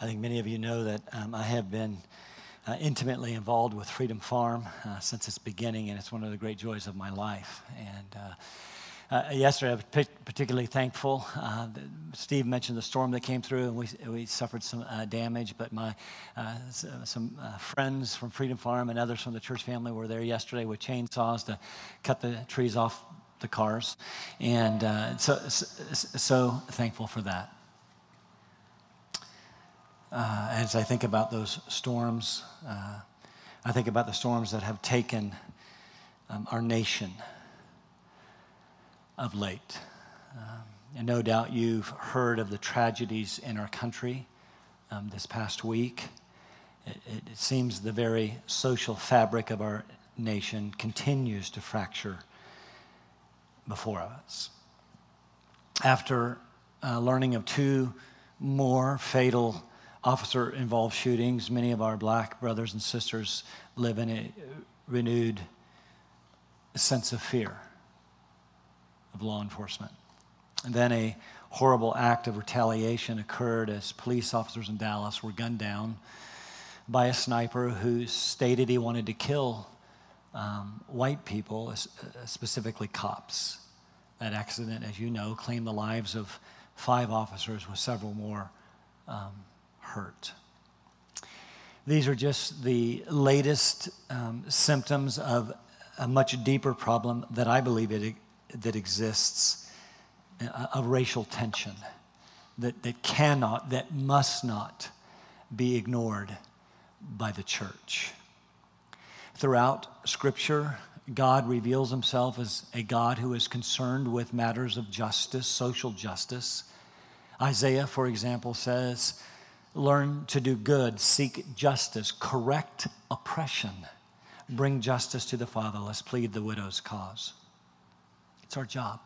I think many of you know that um, I have been uh, intimately involved with Freedom Farm uh, since its beginning, and it's one of the great joys of my life. And uh, uh yesterday, I was particularly thankful. Uh, Steve mentioned the storm that came through, and we, we suffered some uh, damage. But my some friends from Freedom Farm and others from the church family were there yesterday with chainsaws to cut the trees off the cars, and so, so so thankful for that uh, as I think about those storms, uh, I think about the storms that have taken um, our nation of late. Um, and no doubt you've heard of the tragedies in our country um, this past week. It, it, seems the very social fabric of our nation continues to fracture before us. After uh, learning of two more fatal officer involved shootings. Many of our black brothers and sisters live in a renewed sense of fear of law enforcement. And then a horrible act of retaliation occurred as police officers in Dallas were gunned down by a sniper who stated he wanted to kill um, white people, specifically cops. That accident, as you know, claimed the lives of five officers with several more um, hurt. These are just the latest um, symptoms of a much deeper problem that I believe it, that exists a, racial tension that, that cannot, that must not be ignored by the church. Throughout Scripture, God reveals himself as a God who is concerned with matters of justice, social justice. Isaiah, for example, says, learn to do good, seek justice, correct oppression, bring justice to the fatherless, plead the widow's cause. It's our job.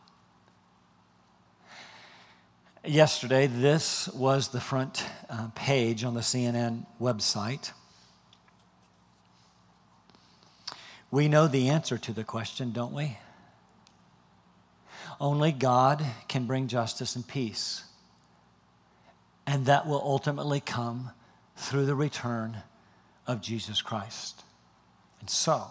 Yesterday, this was the front uh, page on the CNN website. We know the answer to the question, don't we? Only God can bring justice and peace. And that will ultimately come through the return of Jesus Christ. And so,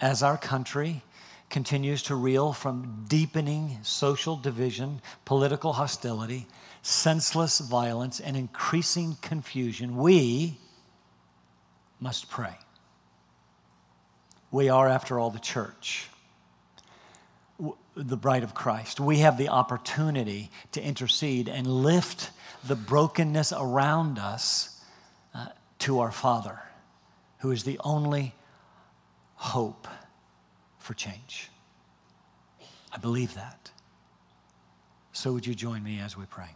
as our country continues to reel from deepening social division, political hostility, senseless violence, and increasing confusion, we must pray. We are, after all, the church, the bride of Christ. We have the opportunity to intercede and lift the brokenness around us uh, to our Father, who is the only hope for change. I believe that. So, would you join me as we pray?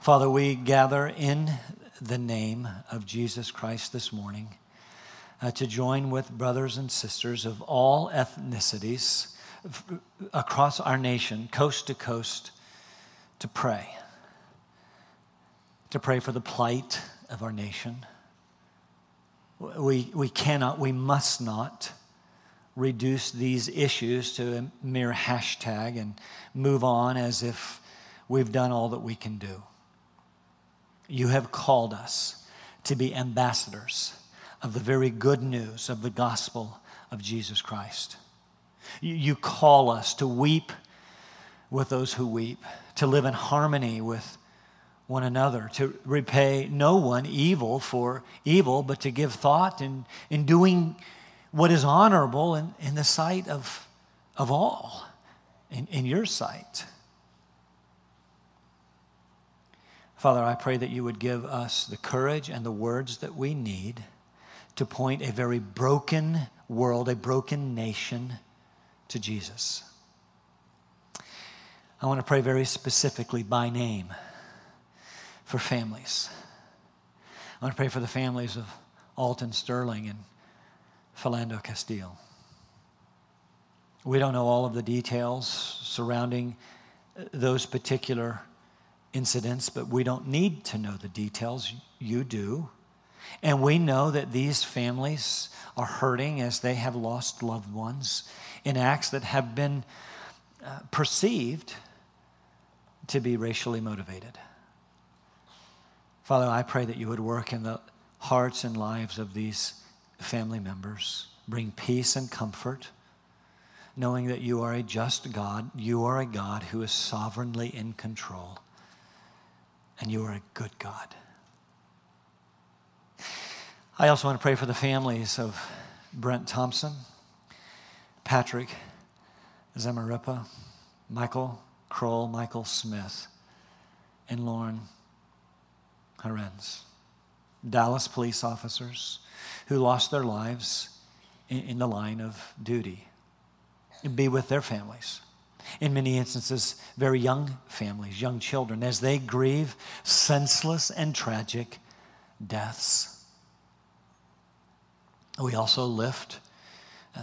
Father, we gather in the name of Jesus Christ this morning uh, to join with brothers and sisters of all ethnicities across our nation, coast to coast, to pray, to pray for the plight of our nation. We, we cannot, we must not reduce these issues to a mere hashtag and move on as if we've done all that we can do. You have called us to be ambassadors of the very good news of the gospel of Jesus Christ. You, you call us to weep with those who weep, to live in harmony with one another, to repay no one evil for evil, but to give thought in, in doing what is honorable in, in the sight of, of all, in, in your sight. Father, I pray that you would give us the courage and the words that we need to point a very broken world, a broken nation to Jesus. I want to pray very specifically by name for families. I want to pray for the families of Alton Sterling and Philando Castile. We don't know all of the details surrounding those particular incidents, but we don't need to know the details. You do. And we know that these families are hurting as they have lost loved ones in acts that have been perceived to be racially motivated. Father, I pray that you would work in the hearts and lives of these family members, bring peace and comfort, knowing that you are a just God. You are a God who is sovereignly in control, and you are a good God. I also want to pray for the families of Brent Thompson, Patrick Zamarripa, Michael Krol, Michael Smith, and Lorne Ahrens, Dallas police officers who lost their lives in, in the line of duty. And be with their families. In many instances, very young families, young children, as they grieve senseless and tragic deaths. We also lift uh,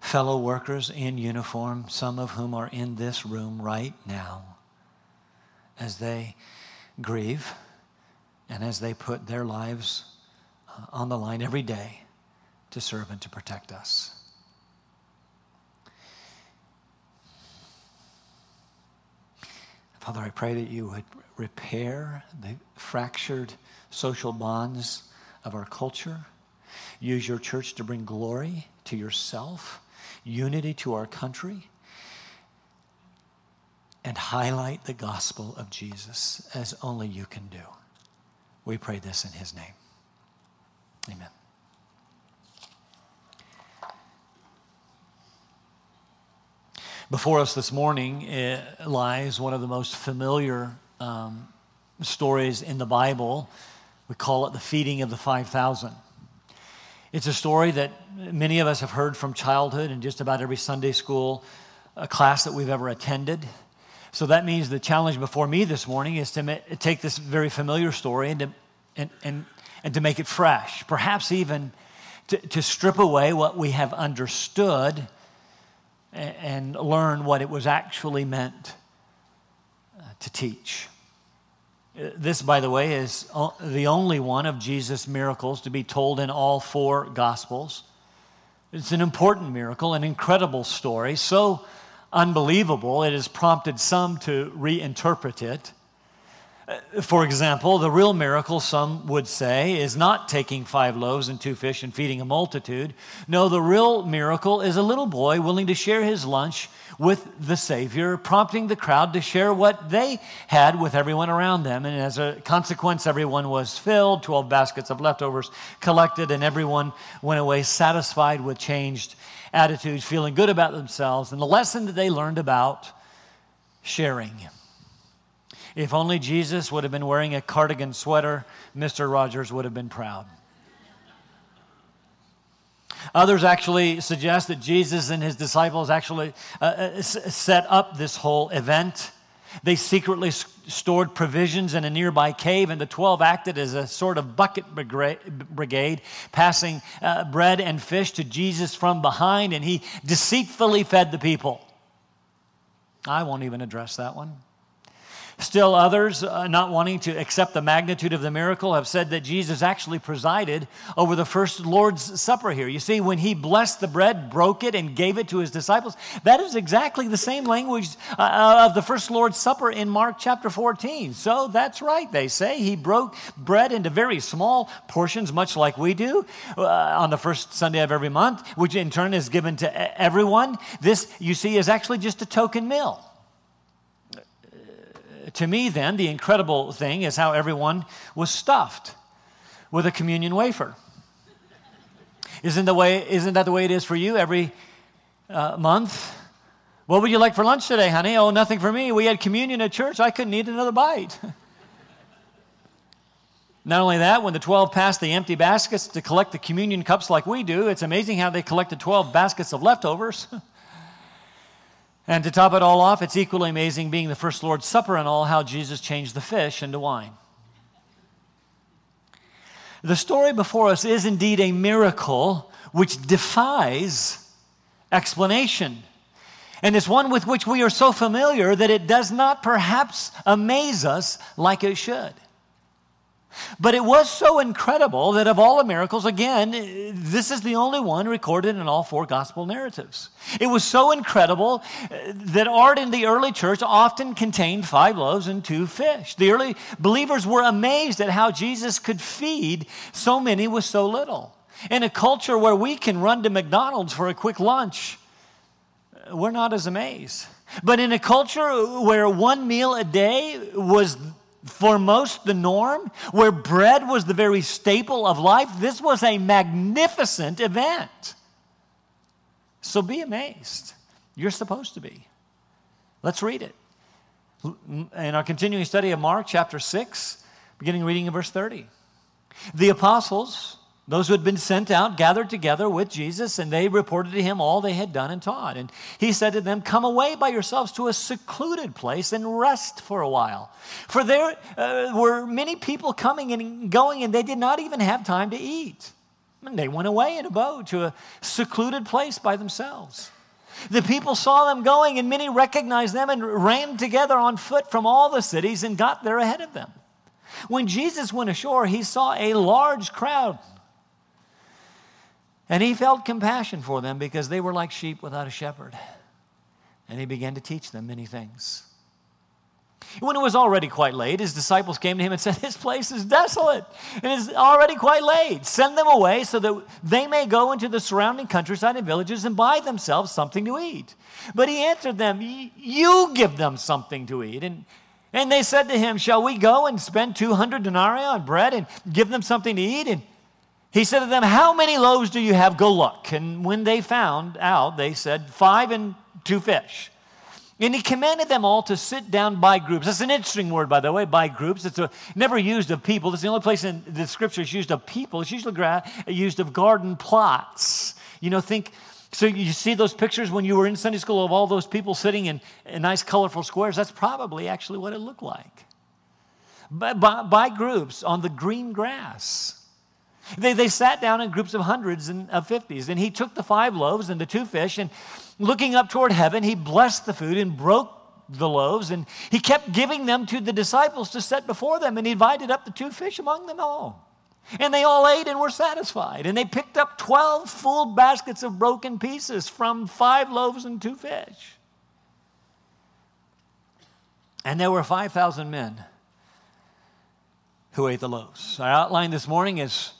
fellow workers in uniform, some of whom are in this room right now, as they grieve and as they put their lives uh, on the line every day to serve and to protect us. Father, I pray that you would repair the fractured social bonds of our culture. Use your church to bring glory to yourself, unity to our country, and highlight the gospel of Jesus as only you can do. We pray this in his name. Amen. Before us this morning eh, lies one of the most familiar um, stories in the Bible. We call it the feeding of the 5,000. It's a story that many of us have heard from childhood and just about every Sunday school uh, class that we've ever attended. So that means the challenge before me this morning is to ma- take this very familiar story and to, and, and, and to make it fresh, perhaps even to, to strip away what we have understood and learn what it was actually meant uh, to teach. Uh, this, by the way, is the only one of Jesus' miracles to be told in all four Gospels. It's an important miracle, an incredible story, so unbelievable it has prompted some to reinterpret it. For example, the real miracle, some would say, is not taking five loaves and two fish and feeding a multitude. No, the real miracle is a little boy willing to share his lunch with the Savior, prompting the crowd to share what they had with everyone around them. And as a consequence, everyone was filled, 12 baskets of leftovers collected, and everyone went away satisfied with changed attitudes, feeling good about themselves, and the lesson that they learned about sharing. If only Jesus would have been wearing a cardigan sweater, Mr. Rogers would have been proud. Others actually suggest that Jesus and his disciples actually uh, uh set up this whole event. They secretly stored provisions in a nearby cave, and the 12 acted as a sort of bucket brigade, passing uh, bread and fish to Jesus from behind, and he deceitfully fed the people. I won't even address that one. Still, others, uh, not wanting to accept the magnitude of the miracle, have said that Jesus actually presided over the first Lord's Supper here. You see, when he blessed the bread, broke it, and gave it to his disciples, that is exactly the same language uh, uh of the first Lord's Supper in Mark chapter 14. So that's right, they say. He broke bread into very small portions, much like we do uh, on the first Sunday of every month, which in turn is given to everyone. This, you see, is actually just a token meal to me, then, the incredible thing is how everyone was stuffed with a communion wafer. Isn't, the way, isn't that the way it is for you every uh, month? What would you like for lunch today, honey? Oh, nothing for me. We had communion at church. I couldn't eat another bite. Not only that, when the 12 passed the empty baskets to collect the communion cups like we do, it's amazing how they collected 12 baskets of leftovers. And to top it all off, it's equally amazing being the first Lord's Supper and all how Jesus changed the fish into wine. The story before us is indeed a miracle which defies explanation. And it's one with which we are so familiar that it does not perhaps amaze us like it should. But it was so incredible that of all the miracles, again, this is the only one recorded in all four gospel narratives. It was so incredible uh, that art in the early church often contained five loaves and two fish. The early believers were amazed at how Jesus could feed so many with so little. In a culture where we can run to McDonald's for a quick lunch, we're not as amazed. But in a culture where one meal a day was for most the norm, where bread was the very staple of life, this was a magnificent event. So be amazed. You're supposed to be. Let's read it. In our continuing study of Mark chapter 6, beginning reading in verse 30. The apostles those who had been sent out gathered together with Jesus, and they reported to him all they had done and taught. And he said to them, Come away by yourselves to a secluded place and rest for a while. For there uh, were many people coming and going, and they did not even have time to eat. And they went away in a boat to a secluded place by themselves. The people saw them going, and many recognized them and ran together on foot from all the cities and got there ahead of them. When Jesus went ashore, he saw a large crowd and he felt compassion for them because they were like sheep without a shepherd. And he began to teach them many things. When it was already quite late, his disciples came to him and said, This place is desolate and it's already quite late. Send them away so that they may go into the surrounding countryside and villages and buy themselves something to eat. But he answered them, You give them something to eat. And, and they said to him, Shall we go and spend 200 denarii on bread and give them something to eat? And he said to them, How many loaves do you have? Go look. And when they found out, they said, Five and two fish. And he commanded them all to sit down by groups. That's an interesting word, by the way, by groups. It's a, never used of people. It's the only place in the scriptures used of people. It's usually used of garden plots. You know, think, so you see those pictures when you were in Sunday school of all those people sitting in, in nice, colorful squares? That's probably actually what it looked like. By, by, by groups on the green grass. They, they sat down in groups of hundreds and of fifties, and he took the five loaves and the two fish, and looking up toward heaven, he blessed the food and broke the loaves, and he kept giving them to the disciples to set before them, and he divided up the two fish among them all. And they all ate and were satisfied. And they picked up 12 full baskets of broken pieces from five loaves and two fish. And there were 5,000 men who ate the loaves. Our outline this morning is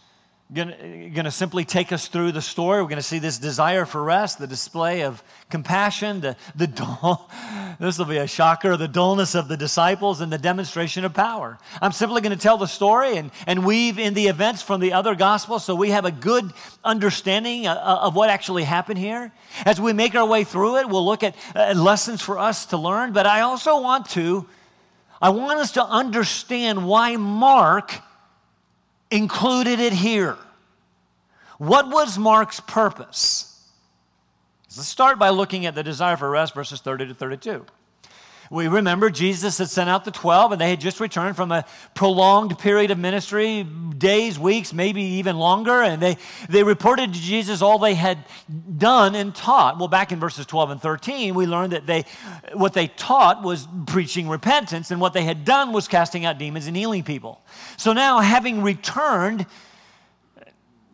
going to simply take us through the story. We're going to see this desire for rest, the display of compassion, the, the dull, this will be a shocker, the dullness of the disciples, and the demonstration of power. I'm simply going to tell the story and, and weave in the events from the other gospels so we have a good understanding uh, uh, of what actually happened here. As we make our way through it, we'll look at uh, lessons for us to learn, but I also want to, I want us to understand why Mark included it here. What was Mark's purpose? Let's start by looking at the desire for rest, verses 30 to 32. We remember Jesus had sent out the 12, and they had just returned from a prolonged period of ministry days, weeks, maybe even longer. And they, they reported to Jesus all they had done and taught. Well, back in verses 12 and 13, we learned that they, what they taught was preaching repentance, and what they had done was casting out demons and healing people. So now, having returned,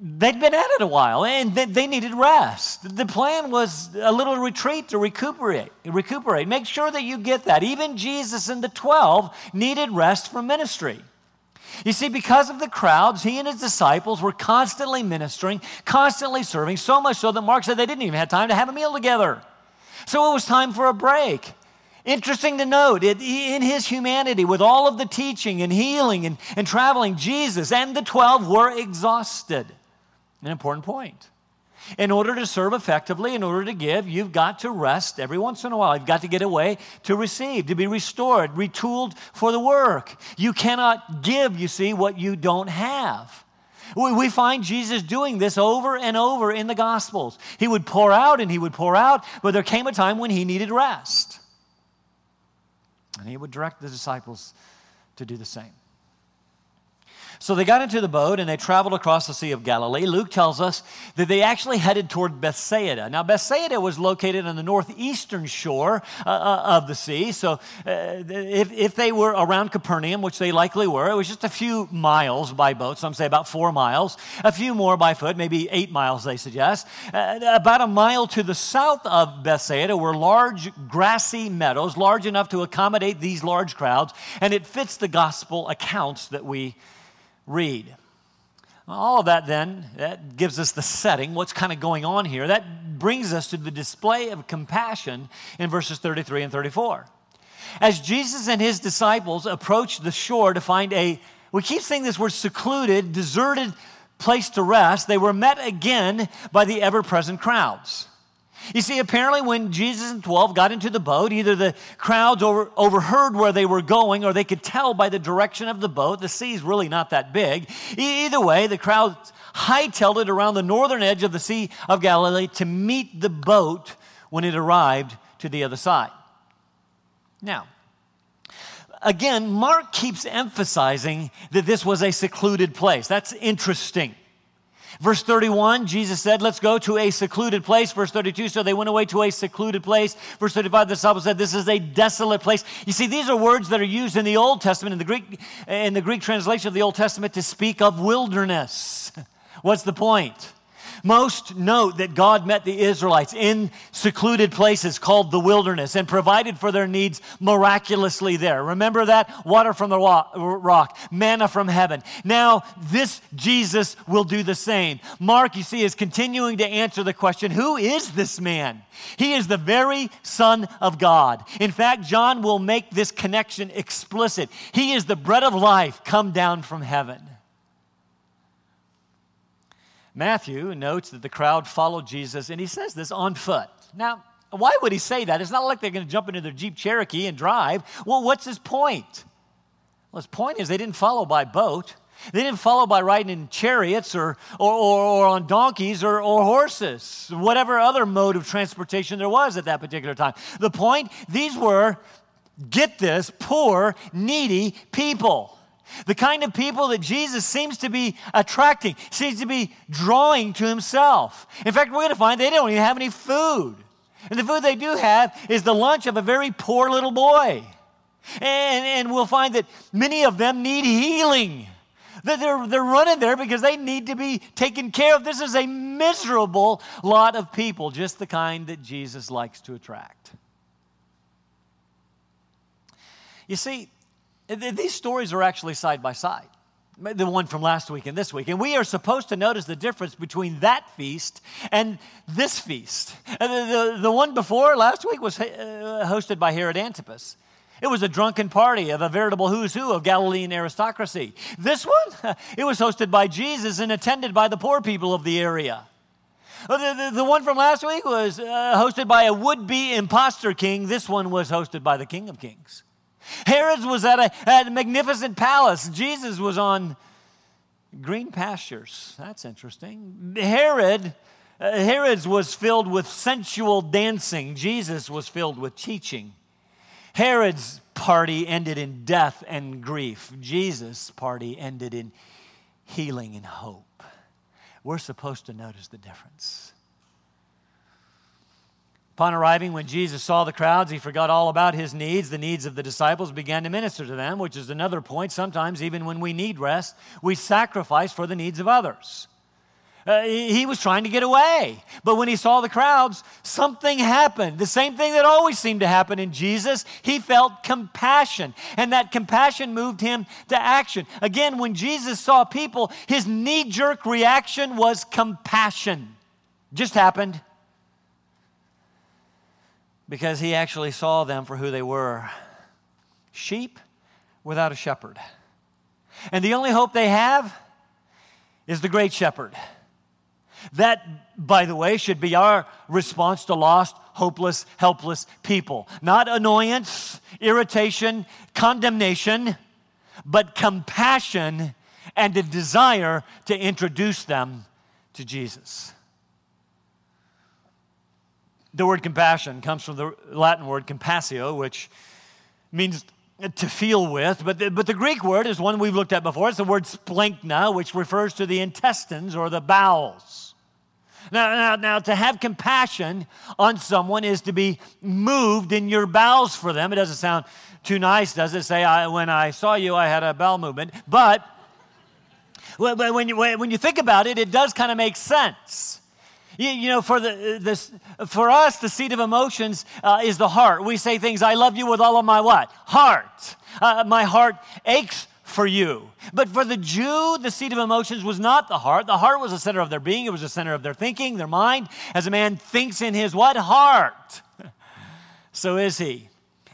they'd been at it a while and they needed rest. The plan was a little retreat to recuperate, recuperate. Make sure that you get that. Even Jesus and the 12 needed rest from ministry. You see, because of the crowds, he and his disciples were constantly ministering, constantly serving, so much so that Mark said they didn't even have time to have a meal together. So it was time for a break. Interesting to note, it, in his humanity, with all of the teaching and healing and, and traveling, Jesus and the 12 were exhausted. An important point. In order to serve effectively, in order to give, you've got to rest every once in a while. You've got to get away to receive, to be restored, retooled for the work. You cannot give, you see, what you don't have. We find Jesus doing this over and over in the Gospels. He would pour out and he would pour out, but there came a time when he needed rest. And he would direct the disciples to do the same. So they got into the boat and they traveled across the Sea of Galilee. Luke tells us that they actually headed toward Bethsaida. Now, Bethsaida was located on the northeastern shore uh, uh of the sea. So uh, if, if they were around Capernaum, which they likely were, it was just a few miles by boat. Some say about four miles, a few more by foot, maybe eight miles, they suggest. Uh, about a mile to the south of Bethsaida were large grassy meadows, large enough to accommodate these large crowds, and it fits the gospel accounts that we read. All of that then, that gives us the setting, what's kind of going on here. That brings us to the display of compassion in verses 33 and 34. As Jesus and his disciples approached the shore to find a, we keep saying this word secluded, deserted place to rest, they were met again by the ever present crowds. You see, apparently, when Jesus and 12 got into the boat, either the crowds over, overheard where they were going or they could tell by the direction of the boat. The sea's really not that big. Either way, the crowds hightailed it around the northern edge of the Sea of Galilee to meet the boat when it arrived to the other side. Now, again, Mark keeps emphasizing that this was a secluded place. That's interesting. Verse 31, Jesus said, Let's go to a secluded place. Verse 32, so they went away to a secluded place. Verse 35, the disciples said, This is a desolate place. You see, these are words that are used in the Old Testament, in the Greek, in the Greek translation of the Old Testament, to speak of wilderness. What's the point? Most note that God met the Israelites in secluded places called the wilderness and provided for their needs miraculously there. Remember that? Water from the rock, manna from heaven. Now, this Jesus will do the same. Mark, you see, is continuing to answer the question who is this man? He is the very Son of God. In fact, John will make this connection explicit. He is the bread of life come down from heaven. Matthew notes that the crowd followed Jesus, and he says this on foot. Now, why would he say that? It's not like they're going to jump into their Jeep Cherokee and drive. Well, what's his point? Well, his point is they didn't follow by boat. They didn't follow by riding in chariots or, or, or, or, on donkeys or, or horses, whatever other mode of transportation there was at that particular time. The point, these were, get this, poor, needy people. The kind of people that Jesus seems to be attracting, seems to be drawing to himself. In fact, we're going to find they don't even have any food. And the food they do have is the lunch of a very poor little boy. And, and we'll find that many of them need healing. That they're, they're running there because they need to be taken care of. This is a miserable lot of people, just the kind that Jesus likes to attract. You see, these stories are actually side by side the one from last week and this week. And we are supposed to notice the difference between that feast and this feast. The, the, the one before last week was uh, hosted by Herod Antipas. It was a drunken party of a veritable who's who of Galilean aristocracy. This one, it was hosted by Jesus and attended by the poor people of the area. Uh, the, the, one from last week was uh, hosted by a would be impostor king. This one was hosted by the King of Kings. Herod's was at a, at a magnificent palace. Jesus was on green pastures. That's interesting. Herod, uh, Herod's was filled with sensual dancing. Jesus was filled with teaching. Herod's party ended in death and grief. Jesus' party ended in healing and hope. We're supposed to notice the difference. Upon arriving, when Jesus saw the crowds, he forgot all about his needs. The needs of the disciples began to minister to them, which is another point. Sometimes, even when we need rest, we sacrifice for the needs of others. Uh, he was trying to get away. But when he saw the crowds, something happened. The same thing that always seemed to happen in Jesus. He felt compassion, and that compassion moved him to action. Again, when Jesus saw people, his knee jerk reaction was compassion. Just happened because he actually saw them for who they were sheep without a shepherd. And the only hope they have is the great shepherd. That, by the way, should be our response to lost, hopeless, helpless people. Not annoyance, irritation, condemnation, but compassion and a desire to introduce them to Jesus. The word compassion comes from the Latin word compassio, which means to feel with, but the, but the Greek word is one we've looked at before. It's the word splanchna, which refers to the intestines or the bowels. Now, now, now, to have compassion on someone is to be moved in your bowels for them. It doesn't sound too nice, does it? Say, I, when I saw you, I had a bowel movement. But when you, when you think about it, it does kind of make sense. You, you, know, for, the, this, for us, the seat of emotions uh, is the heart. We say things, I love you with all of my what? Heart. Uh, my heart aches for you. But for the Jew, the seat of emotions was not the heart. The heart was the center of their being. It was the center of their thinking, their mind. As a man thinks in his what? Heart. so is he.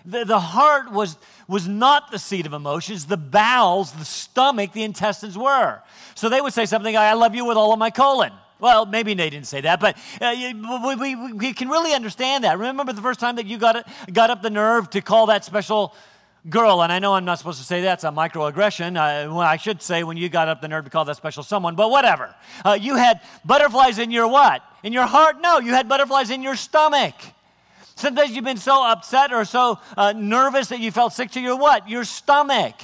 The, the heart was, was not the seat of emotions. The bowels, the stomach, the intestines were. So they would say something, I love you with all of my colon. Well, maybe they didn't say that, but uh, we, we, we, can really understand that. Remember the first time that you got, got up the nerve to call that special girl, and I know I'm not supposed to say that's a microaggression. Uh, well, I should say when you got up the nerve to call that special someone, but whatever. Uh, you had butterflies in your what? In your heart? No, you had butterflies in your stomach. Sometimes you've been so upset or so uh, nervous that you felt sick to your what? Your stomach,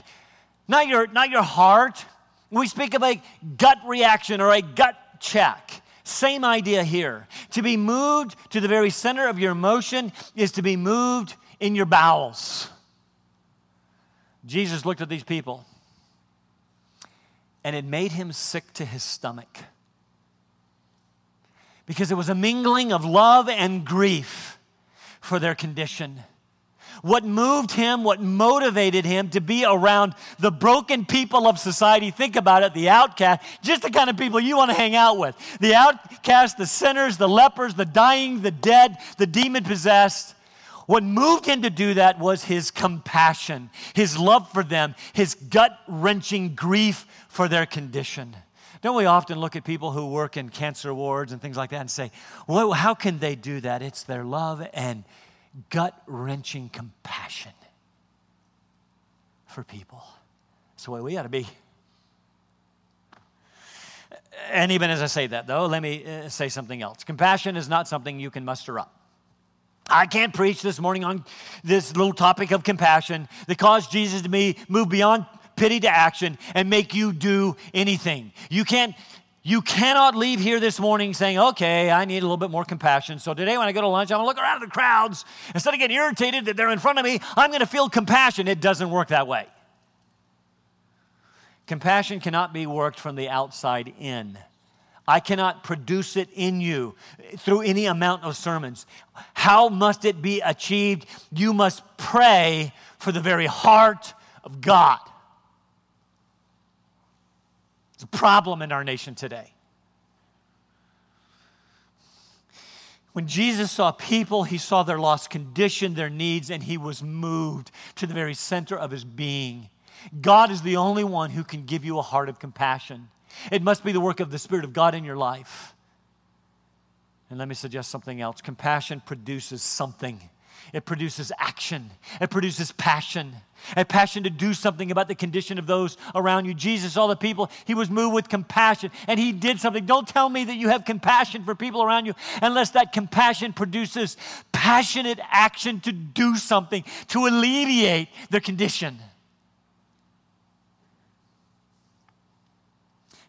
not your, not your heart. We speak of a gut reaction or a gut check. Same idea here. To be moved to the very center of your emotion is to be moved in your bowels. Jesus looked at these people and it made him sick to his stomach because it was a mingling of love and grief for their condition what moved him, what motivated him to be around the broken people of society. Think about it the outcast, just the kind of people you want to hang out with. The outcast, the sinners, the lepers, the dying, the dead, the demon possessed. What moved him to do that was his compassion, his love for them, his gut wrenching grief for their condition. Don't we often look at people who work in cancer wards and things like that and say, well, how can they do that? It's their love and gut wrenching compassion for people. That's the way we ought to be. And even as I say that, though, let me uh, say something else. Compassion is not something you can muster up. I can't preach this morning on this little topic of compassion that caused Jesus to be move beyond pity to action and make you do anything. You can't you cannot leave here this morning saying, okay, I need a little bit more compassion. So today when I go to lunch, I'm gonna look around at the crowds. Instead of getting irritated that they're in front of me, I'm gonna feel compassion. It doesn't work that way. Compassion cannot be worked from the outside in. I cannot produce it in you through any amount of sermons. How must it be achieved? You must pray for the very heart of God. It's a problem in our nation today. When Jesus saw people, he saw their lost condition, their needs, and he was moved to the very center of his being. God is the only one who can give you a heart of compassion. It must be the work of the Spirit of God in your life. And let me suggest something else compassion produces something. It produces action. It produces passion. A passion to do something about the condition of those around you. Jesus saw the people, he was moved with compassion and he did something. Don't tell me that you have compassion for people around you unless that compassion produces passionate action to do something, to alleviate their condition.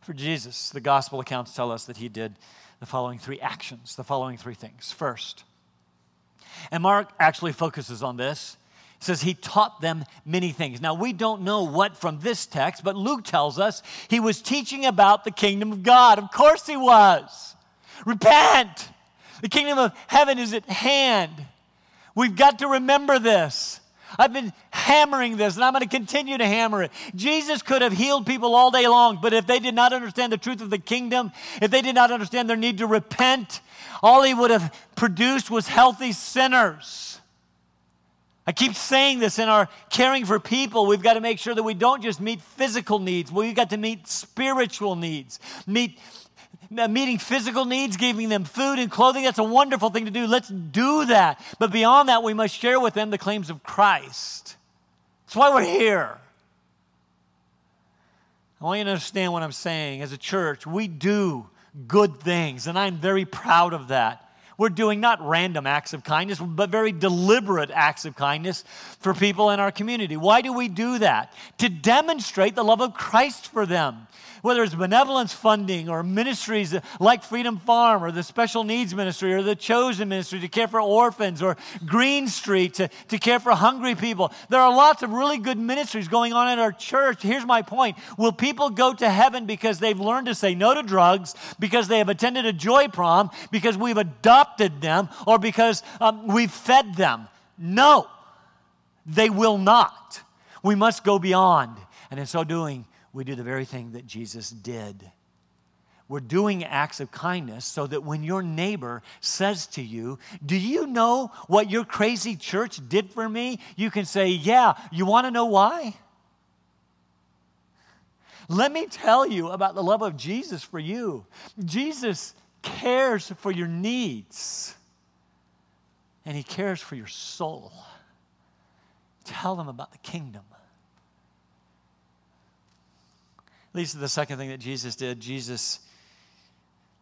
For Jesus, the gospel accounts tell us that he did the following three actions, the following three things. First, and Mark actually focuses on this. He says he taught them many things. Now, we don't know what from this text, but Luke tells us he was teaching about the kingdom of God. Of course, he was. Repent. The kingdom of heaven is at hand. We've got to remember this. I've been hammering this and I'm going to continue to hammer it. Jesus could have healed people all day long, but if they did not understand the truth of the kingdom, if they did not understand their need to repent, all he would have produced was healthy sinners. I keep saying this in our caring for people. We've got to make sure that we don't just meet physical needs, we've got to meet spiritual needs, meet uh, meeting physical needs, giving them food and clothing. That's a wonderful thing to do. Let's do that. But beyond that, we must share with them the claims of Christ. That's why we're here. I want you to understand what I'm saying. As a church, we do good things, and I'm very proud of that. We're doing not random acts of kindness, but very deliberate acts of kindness for people in our community. Why do we do that? To demonstrate the love of Christ for them whether it's benevolence funding or ministries like Freedom Farm or the Special Needs Ministry or the Chosen Ministry to care for orphans or Green Street to, to care for hungry people. There are lots of really good ministries going on in our church. Here's my point Will people go to heaven because they've learned to say no to drugs, because they have attended a joy prom, because we've adopted them, or because um, we've fed them? No, they will not. We must go beyond. And in so doing, we do the very thing that Jesus did. We're doing acts of kindness so that when your neighbor says to you, Do you know what your crazy church did for me? You can say, Yeah, you want to know why? Let me tell you about the love of Jesus for you. Jesus cares for your needs, and He cares for your soul. Tell them about the kingdom. leads to the second thing that Jesus did. Jesus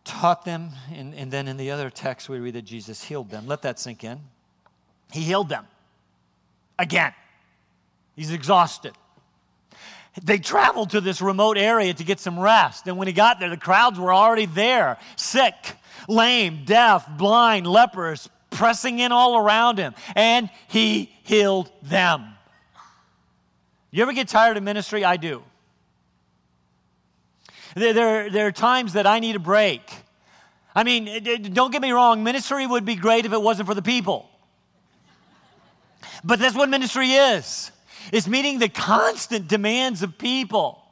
taught them, and, and then in the other text, we read that Jesus healed them. Let that sink in. He healed them again. He's exhausted. They traveled to this remote area to get some rest. And when he got there, the crowds were already there sick, lame, deaf, blind, lepers, pressing in all around him. And he healed them. You ever get tired of ministry? I do. There, there, there are times that I need a break. I mean, don't get me wrong, ministry would be great if it wasn't for the people. But that's what ministry is. It's meeting the constant demands of people.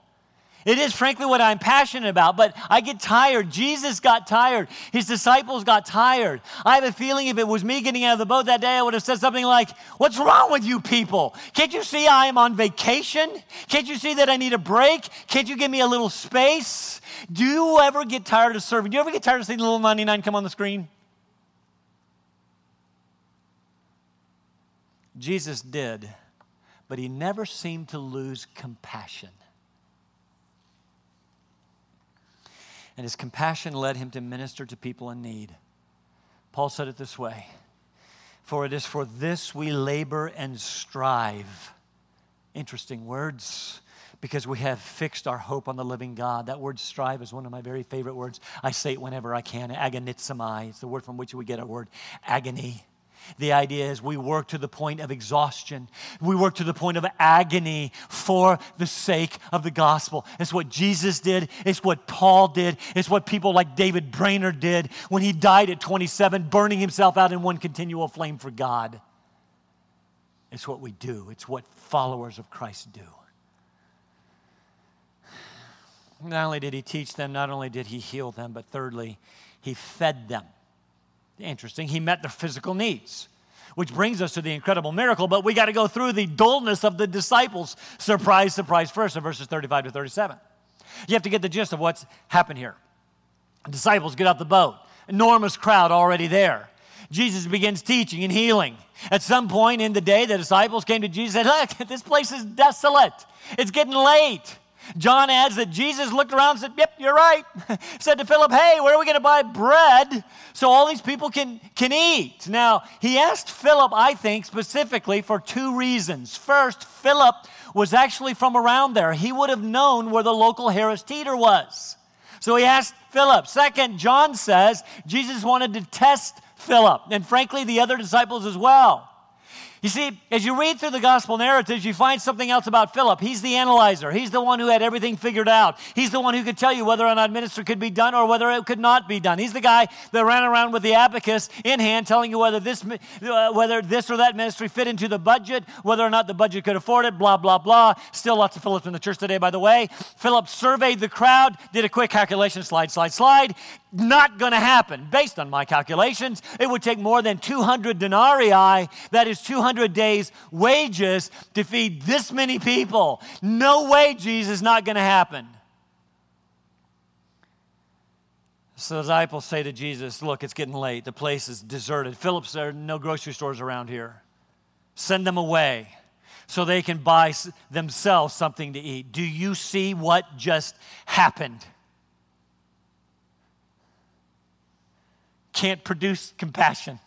It is frankly what I'm passionate about, but I get tired. Jesus got tired. His disciples got tired. I have a feeling if it was me getting out of the boat that day, I would have said something like, What's wrong with you people? Can't you see I am on vacation? Can't you see that I need a break? Can't you give me a little space? Do you ever get tired of serving? Do you ever get tired of seeing the little 99 come on the screen? Jesus did, but he never seemed to lose compassion. and his compassion led him to minister to people in need. Paul said it this way For it is for this we labor and strive. Interesting words because we have fixed our hope on the living God. That word strive is one of my very favorite words. I say it whenever I can. Agonizomai. It's the word from which we get our word agony. The idea is we work to the point of exhaustion. We work to the point of agony for the sake of the gospel. It's what Jesus did. It's what Paul did. It's what people like David Brainerd did when he died at 27, burning himself out in one continual flame for God. It's what we do, it's what followers of Christ do. Not only did he teach them, not only did he heal them, but thirdly, he fed them. Interesting. He met their physical needs, which brings us to the incredible miracle, but we got to go through the dullness of the disciples. Surprise, surprise, first in verses 35 to 37. You have to get the gist of what's happened here. disciples get out the boat, enormous crowd already there. Jesus begins teaching and healing. At some point in the day, the disciples came to Jesus and said, Look, this place is desolate. It's getting late. John adds that Jesus looked around and said, Yep, you're right. said to Philip, Hey, where are we going to buy bread so all these people can, can eat? Now, he asked Philip, I think, specifically for two reasons. First, Philip was actually from around there, he would have known where the local Harris Teeter was. So he asked Philip. Second, John says Jesus wanted to test Philip, and frankly, the other disciples as well. You see, as you read through the gospel narratives, you find something else about Philip. He's the analyzer. He's the one who had everything figured out. He's the one who could tell you whether or not ministry could be done or whether it could not be done. He's the guy that ran around with the abacus in hand, telling you whether this, uh, whether this or that ministry fit into the budget, whether or not the budget could afford it, blah, blah, blah. Still lots of Philips in the church today, by the way. Philip surveyed the crowd, did a quick calculation, slide, slide, slide. Not going to happen. Based on my calculations, it would take more than 200 denarii, that is 200 days' wages, to feed this many people. No way, Jesus, not going to happen. So the disciples say to Jesus, Look, it's getting late. The place is deserted. Philip there are no grocery stores around here. Send them away so they can buy themselves something to eat. Do you see what just happened? can't produce compassion.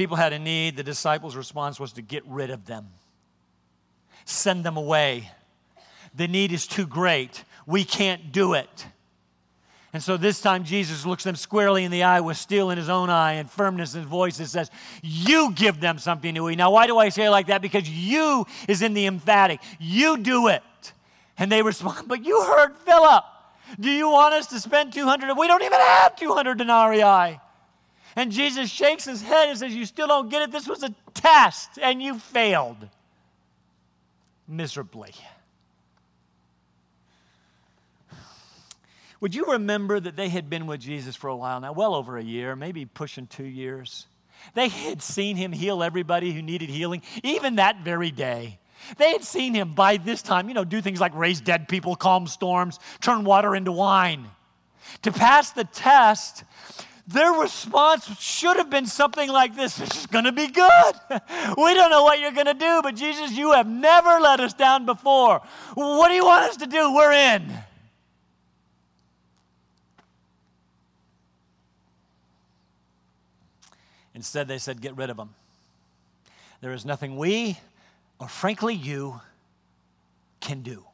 People had a need. The disciples' response was to get rid of them, send them away. The need is too great. We can't do it. And so this time Jesus looks them squarely in the eye with steel in his own eye and firmness in his voice and says, You give them something to eat. Now, why do I say like that? Because you is in the emphatic. You do it. And they respond, But you heard Philip. Do you want us to spend 200? We don't even have 200 denarii. And Jesus shakes his head and says, You still don't get it? This was a test and you failed miserably. Would you remember that they had been with Jesus for a while now, well over a year, maybe pushing two years? They had seen him heal everybody who needed healing, even that very day. They had seen him by this time, you know, do things like raise dead people, calm storms, turn water into wine. To pass the test, their response should have been something like this This is going to be good. we don't know what you're going to do, but Jesus, you have never let us down before. What do you want us to do? We're in. Instead, they said, Get rid of them. There is nothing we, or frankly you, can do.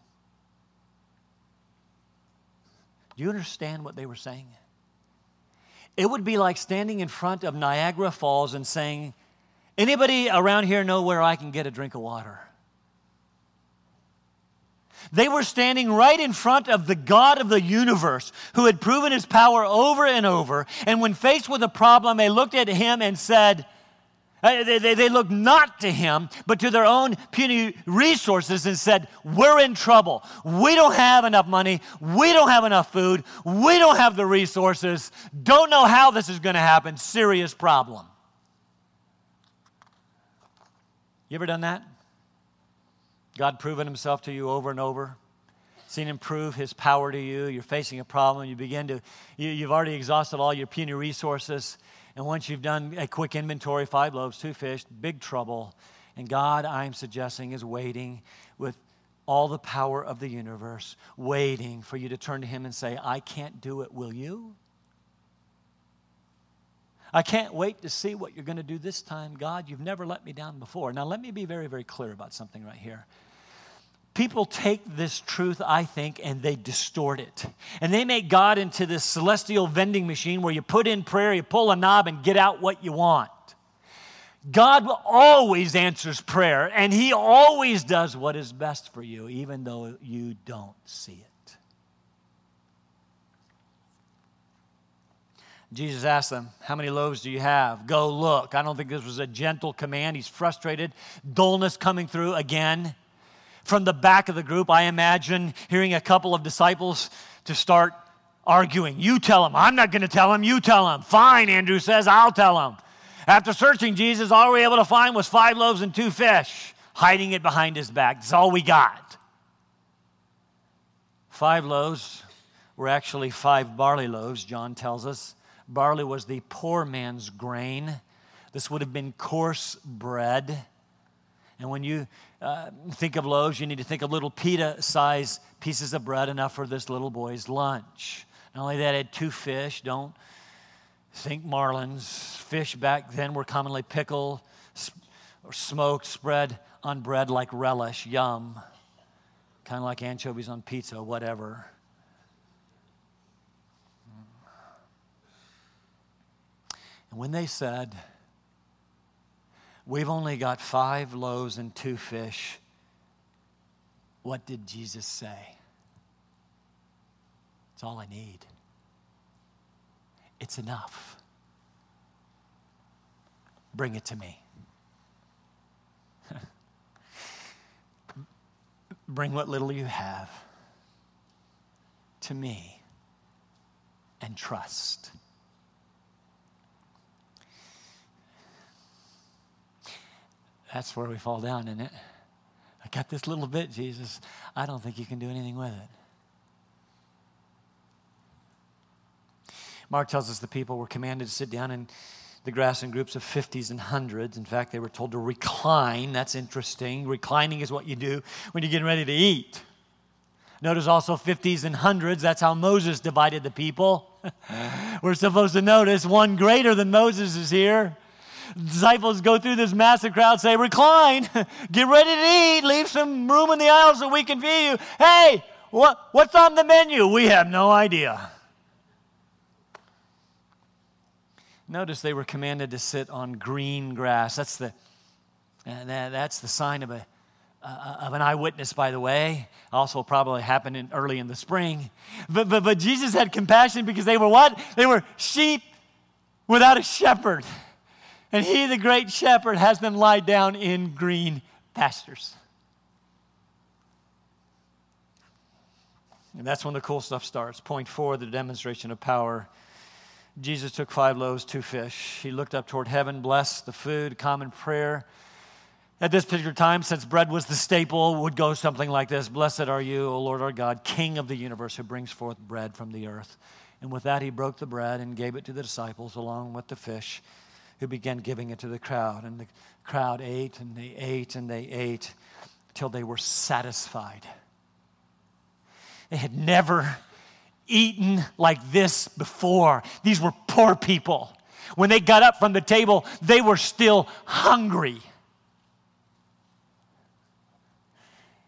Do you understand what they were saying? It would be like standing in front of Niagara Falls and saying, Anybody around here know where I can get a drink of water? They were standing right in front of the God of the universe who had proven his power over and over. And when faced with a problem, they looked at him and said, Uh, they, they, they, looked not to him, but to their own puny resources and said, We're in trouble. We don't have enough money. We don't have enough food. We don't have the resources. Don't know how this is going to happen. Serious problem. You ever done that? God proven himself to you over and over. Seen him prove his power to you. You're facing a problem. You begin to, you, you've already exhausted all your puny resources. And once you've done a quick inventory, five loaves, two fish, big trouble. And God, I'm suggesting, is waiting with all the power of the universe, waiting for you to turn to him and say, I can't do it, will you? I can't wait to see what you're going to do this time. God, you've never let me down before. Now, let me be very, very clear about something right here people take this truth, I think, and they distort it. And they make God into this celestial vending machine where you put in prayer, you pull a knob, and get out what you want. God always answers prayer, and He always does what is best for you, even though you don't see it. Jesus asked them, How many loaves do you have? Go look. I don't think this was a gentle command. He's frustrated, dullness coming through again from the back of the group, I imagine hearing a couple of disciples to start arguing. You tell him. I'm not going to tell him. You tell him. Fine, Andrew says, I'll tell him. After searching Jesus, all we were able to find was five loaves and two fish, hiding it behind his back. That's all we got. Five loaves were actually five barley loaves, John tells us. Barley was the poor man's grain. This would have been coarse bread. And when you uh, think of loaves, you need to think of little pita sized pieces of bread, enough for this little boy's lunch. Not only that, had two fish. Don't think marlins. Fish back then were commonly pickled or smoked, spread on bread like relish. Yum. Kind of like anchovies on pizza, whatever. And when they said, We've only got five loaves and two fish. What did Jesus say? It's all I need. It's enough. Bring it to me. Bring what little you have to me and trust. That's where we fall down, isn't it? I got this little bit, Jesus. I don't think you can do anything with it. Mark tells us the people were commanded to sit down in the grass in groups of 50s and hundreds. In fact, they were told to recline. That's interesting. Reclining is what you do when you're getting ready to eat. Notice also 50s and hundreds. That's how Moses divided the people. We're supposed to notice one greater than Moses is here. Disciples go through this massive crowd, say, Recline, get ready to eat, leave some room in the aisle so we can feed you. Hey, what, what's on the menu? We have no idea. Notice they were commanded to sit on green grass. That's the, uh, that's the sign of, a, uh, of an eyewitness, by the way. Also, probably happened in, early in the spring. But, but, but Jesus had compassion because they were what? They were sheep without a shepherd. And he, the great shepherd, has them lie down in green pastures. And that's when the cool stuff starts. Point four, the demonstration of power. Jesus took five loaves, two fish. He looked up toward heaven, blessed the food, common prayer. At this particular time, since bread was the staple, would go something like this Blessed are you, O Lord our God, King of the universe, who brings forth bread from the earth. And with that, he broke the bread and gave it to the disciples along with the fish, who began giving it to the crowd. And the crowd ate and they ate and they ate till they were satisfied. They had never eaten like this before. These were poor people. When they got up from the table, they were still hungry.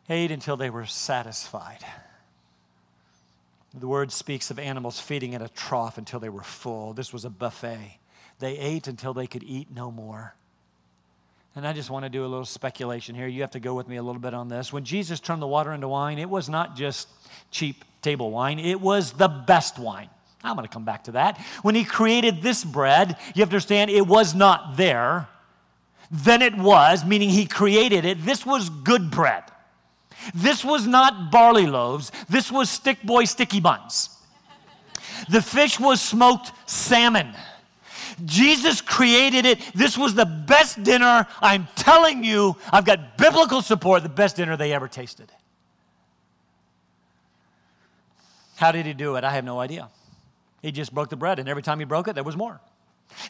Ate until they were satisfied. The word speaks of animals feeding at a trough until they were full. This was a buffet. They ate until they could eat no more. And I just want to do a little speculation here. You have to go with me a little bit on this. When Jesus turned the water into wine, it was not just cheap table wine, it was the best wine. I'm going to come back to that. When he created this bread, you have to understand it was not there. Then it was, meaning he created it. This was good bread. This was not barley loaves. This was stick boy sticky buns. The fish was smoked salmon. Jesus created it. This was the best dinner. I'm telling you, I've got biblical support, the best dinner they ever tasted. How did he do it? I have no idea. He just broke the bread, and every time he broke it, there was more.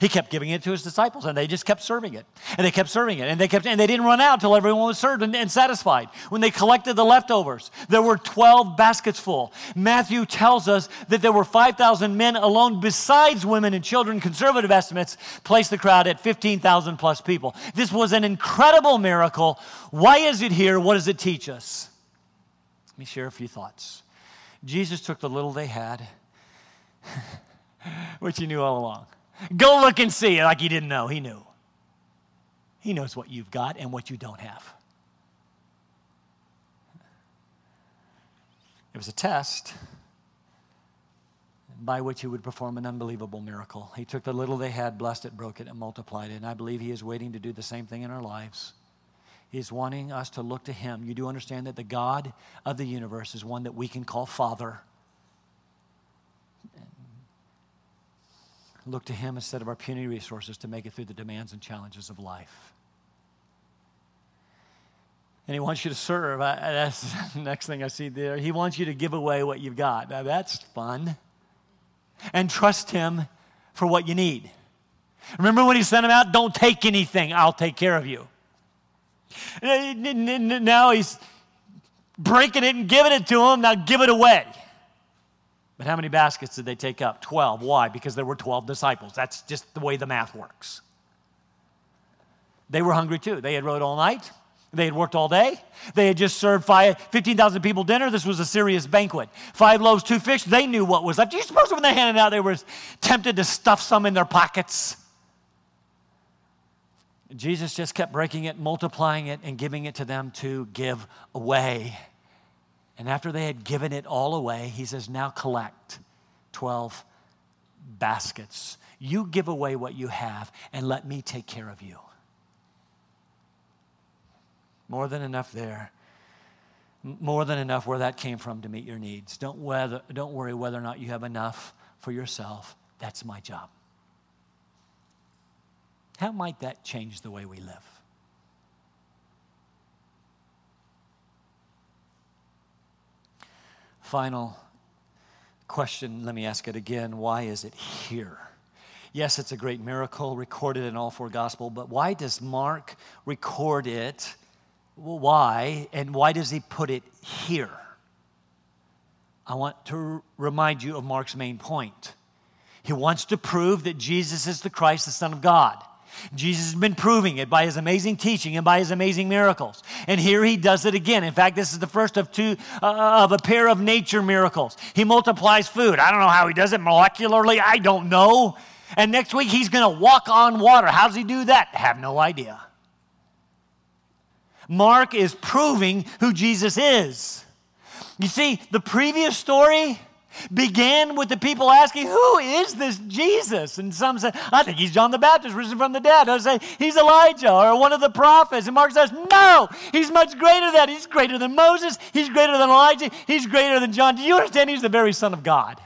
He kept giving it to his disciples, and they just kept serving it. And they kept serving it, and they kept, and they didn't run out until everyone was served and, and, satisfied. When they collected the leftovers, there were 12 baskets full. Matthew tells us that there were 5,000 men alone, besides women and children. Conservative estimates place the crowd at 15,000 plus people. This was an incredible miracle. Why is it here? What does it teach us? Let me share a few thoughts. Jesus took the little they had, which he knew all along. Go look and see, like he didn't know. He knew. He knows what you've got and what you don't have. It was a test by which he would perform an unbelievable miracle. He took the little they had, blessed it, broke it, and multiplied it. And I believe he is waiting to do the same thing in our lives. He's wanting us to look to Him. You do understand that the God of the universe is one that we can call Father. Look to Him instead of our puny resources to make it through the demands and challenges of life. And He wants you to serve. I, that's the next thing I see there. He wants you to give away what you've got. Now, that's fun. And trust Him for what you need. Remember when He sent Him out? Don't take anything, I'll take care of you. Now he's breaking it and giving it to them. Now give it away. But how many baskets did they take up? 12. Why? Because there were 12 disciples. That's just the way the math works. They were hungry too. They had rode all night. They had worked all day. They had just served 15,000 people dinner. This was a serious banquet. Five loaves, two fish. They knew what was left. Do you suppose when they handed out, they were tempted to stuff some in their pockets? Jesus just kept breaking it, multiplying it, and giving it to them to give away. And after they had given it all away, he says, Now collect 12 baskets. You give away what you have, and let me take care of you. More than enough there. More than enough where that came from to meet your needs. Don't, whether, don't worry whether or not you have enough for yourself. That's my job. How might that change the way we live? Final question, let me ask it again. Why is it here? Yes, it's a great miracle recorded in all four gospel, but why does Mark record it? Why? And why does he put it here? I want to remind you of Mark's main point. He wants to prove that Jesus is the Christ, the Son of God. Jesus has been proving it by his amazing teaching and by his amazing miracles. And here he does it again. In fact, this is the first of two uh, of a pair of nature miracles. He multiplies food. I don't know how he does it molecularly. I don't know. And next week he's going to walk on water. How does he do that? I have no idea. Mark is proving who Jesus is. You see, the previous story began with the people asking, Who is this Jesus? And some said, I think he's John the Baptist, risen from the dead. Others say, He's Elijah or one of the prophets. And Mark says, No, he's much greater than that. He's greater than Moses. He's greater than Elijah. He's greater than John. Do you understand? He's the very Son of God.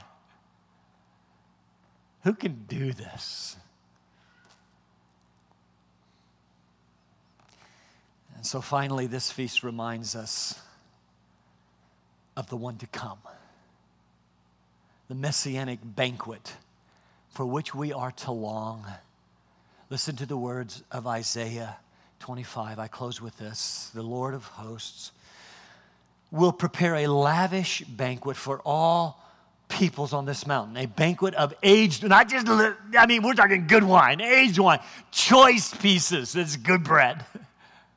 Who can do this? And so finally, this feast reminds us of the one to come the messianic banquet for which we are to long. Listen to the words of Isaiah 25. I close with this The Lord of hosts will prepare a lavish banquet for all peoples on this mountain, a banquet of aged, not just, I mean, we're talking good wine, aged wine, choice pieces. It's good bread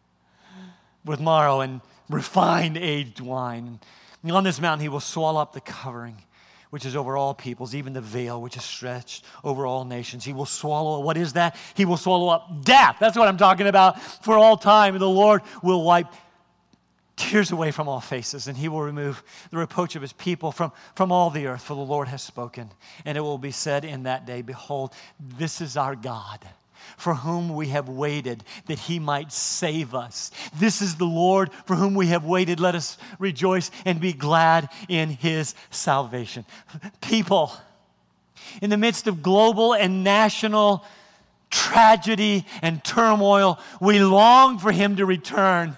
with marrow and refined aged wine. On this mountain, he will swallow up the covering which is over all peoples, even the veil which is stretched over all nations. He will swallow, what is that? He will swallow up death. That's what I'm talking about for all time. And the Lord will wipe tears away from all faces, and he will remove the reproach of his people from, from all the earth, for the Lord has spoken. And it will be said in that day, Behold, this is our God for whom we have waited that he might save us. This is the Lord for whom we have waited. Let us rejoice and be glad in his salvation. People, in the midst of global and national tragedy and turmoil, we long for him to return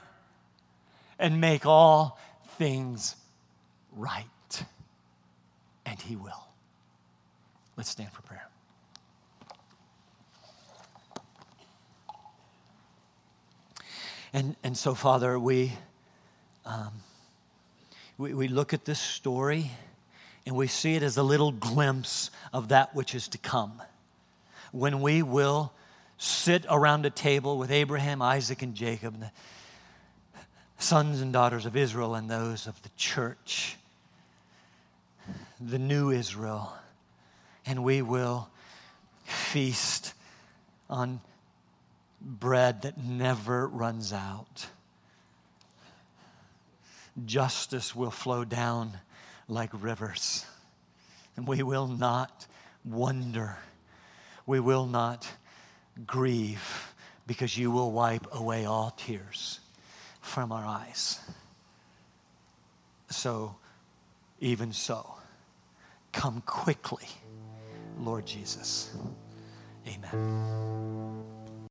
and make all things right. And he will. Let's stand for prayer. And, and so, Father, we, um, we, we look at this story and we see it as a little glimpse of that which is to come. When we will sit around a table with Abraham, Isaac, and Jacob, the sons and daughters of Israel, and those of the church, the new Israel, and we will feast on bread that never runs out. Justice will flow down like rivers, and we will not wonder. We will not grieve because you will wipe away all tears from our eyes. So, even so, come quickly, Lord Jesus. Amen.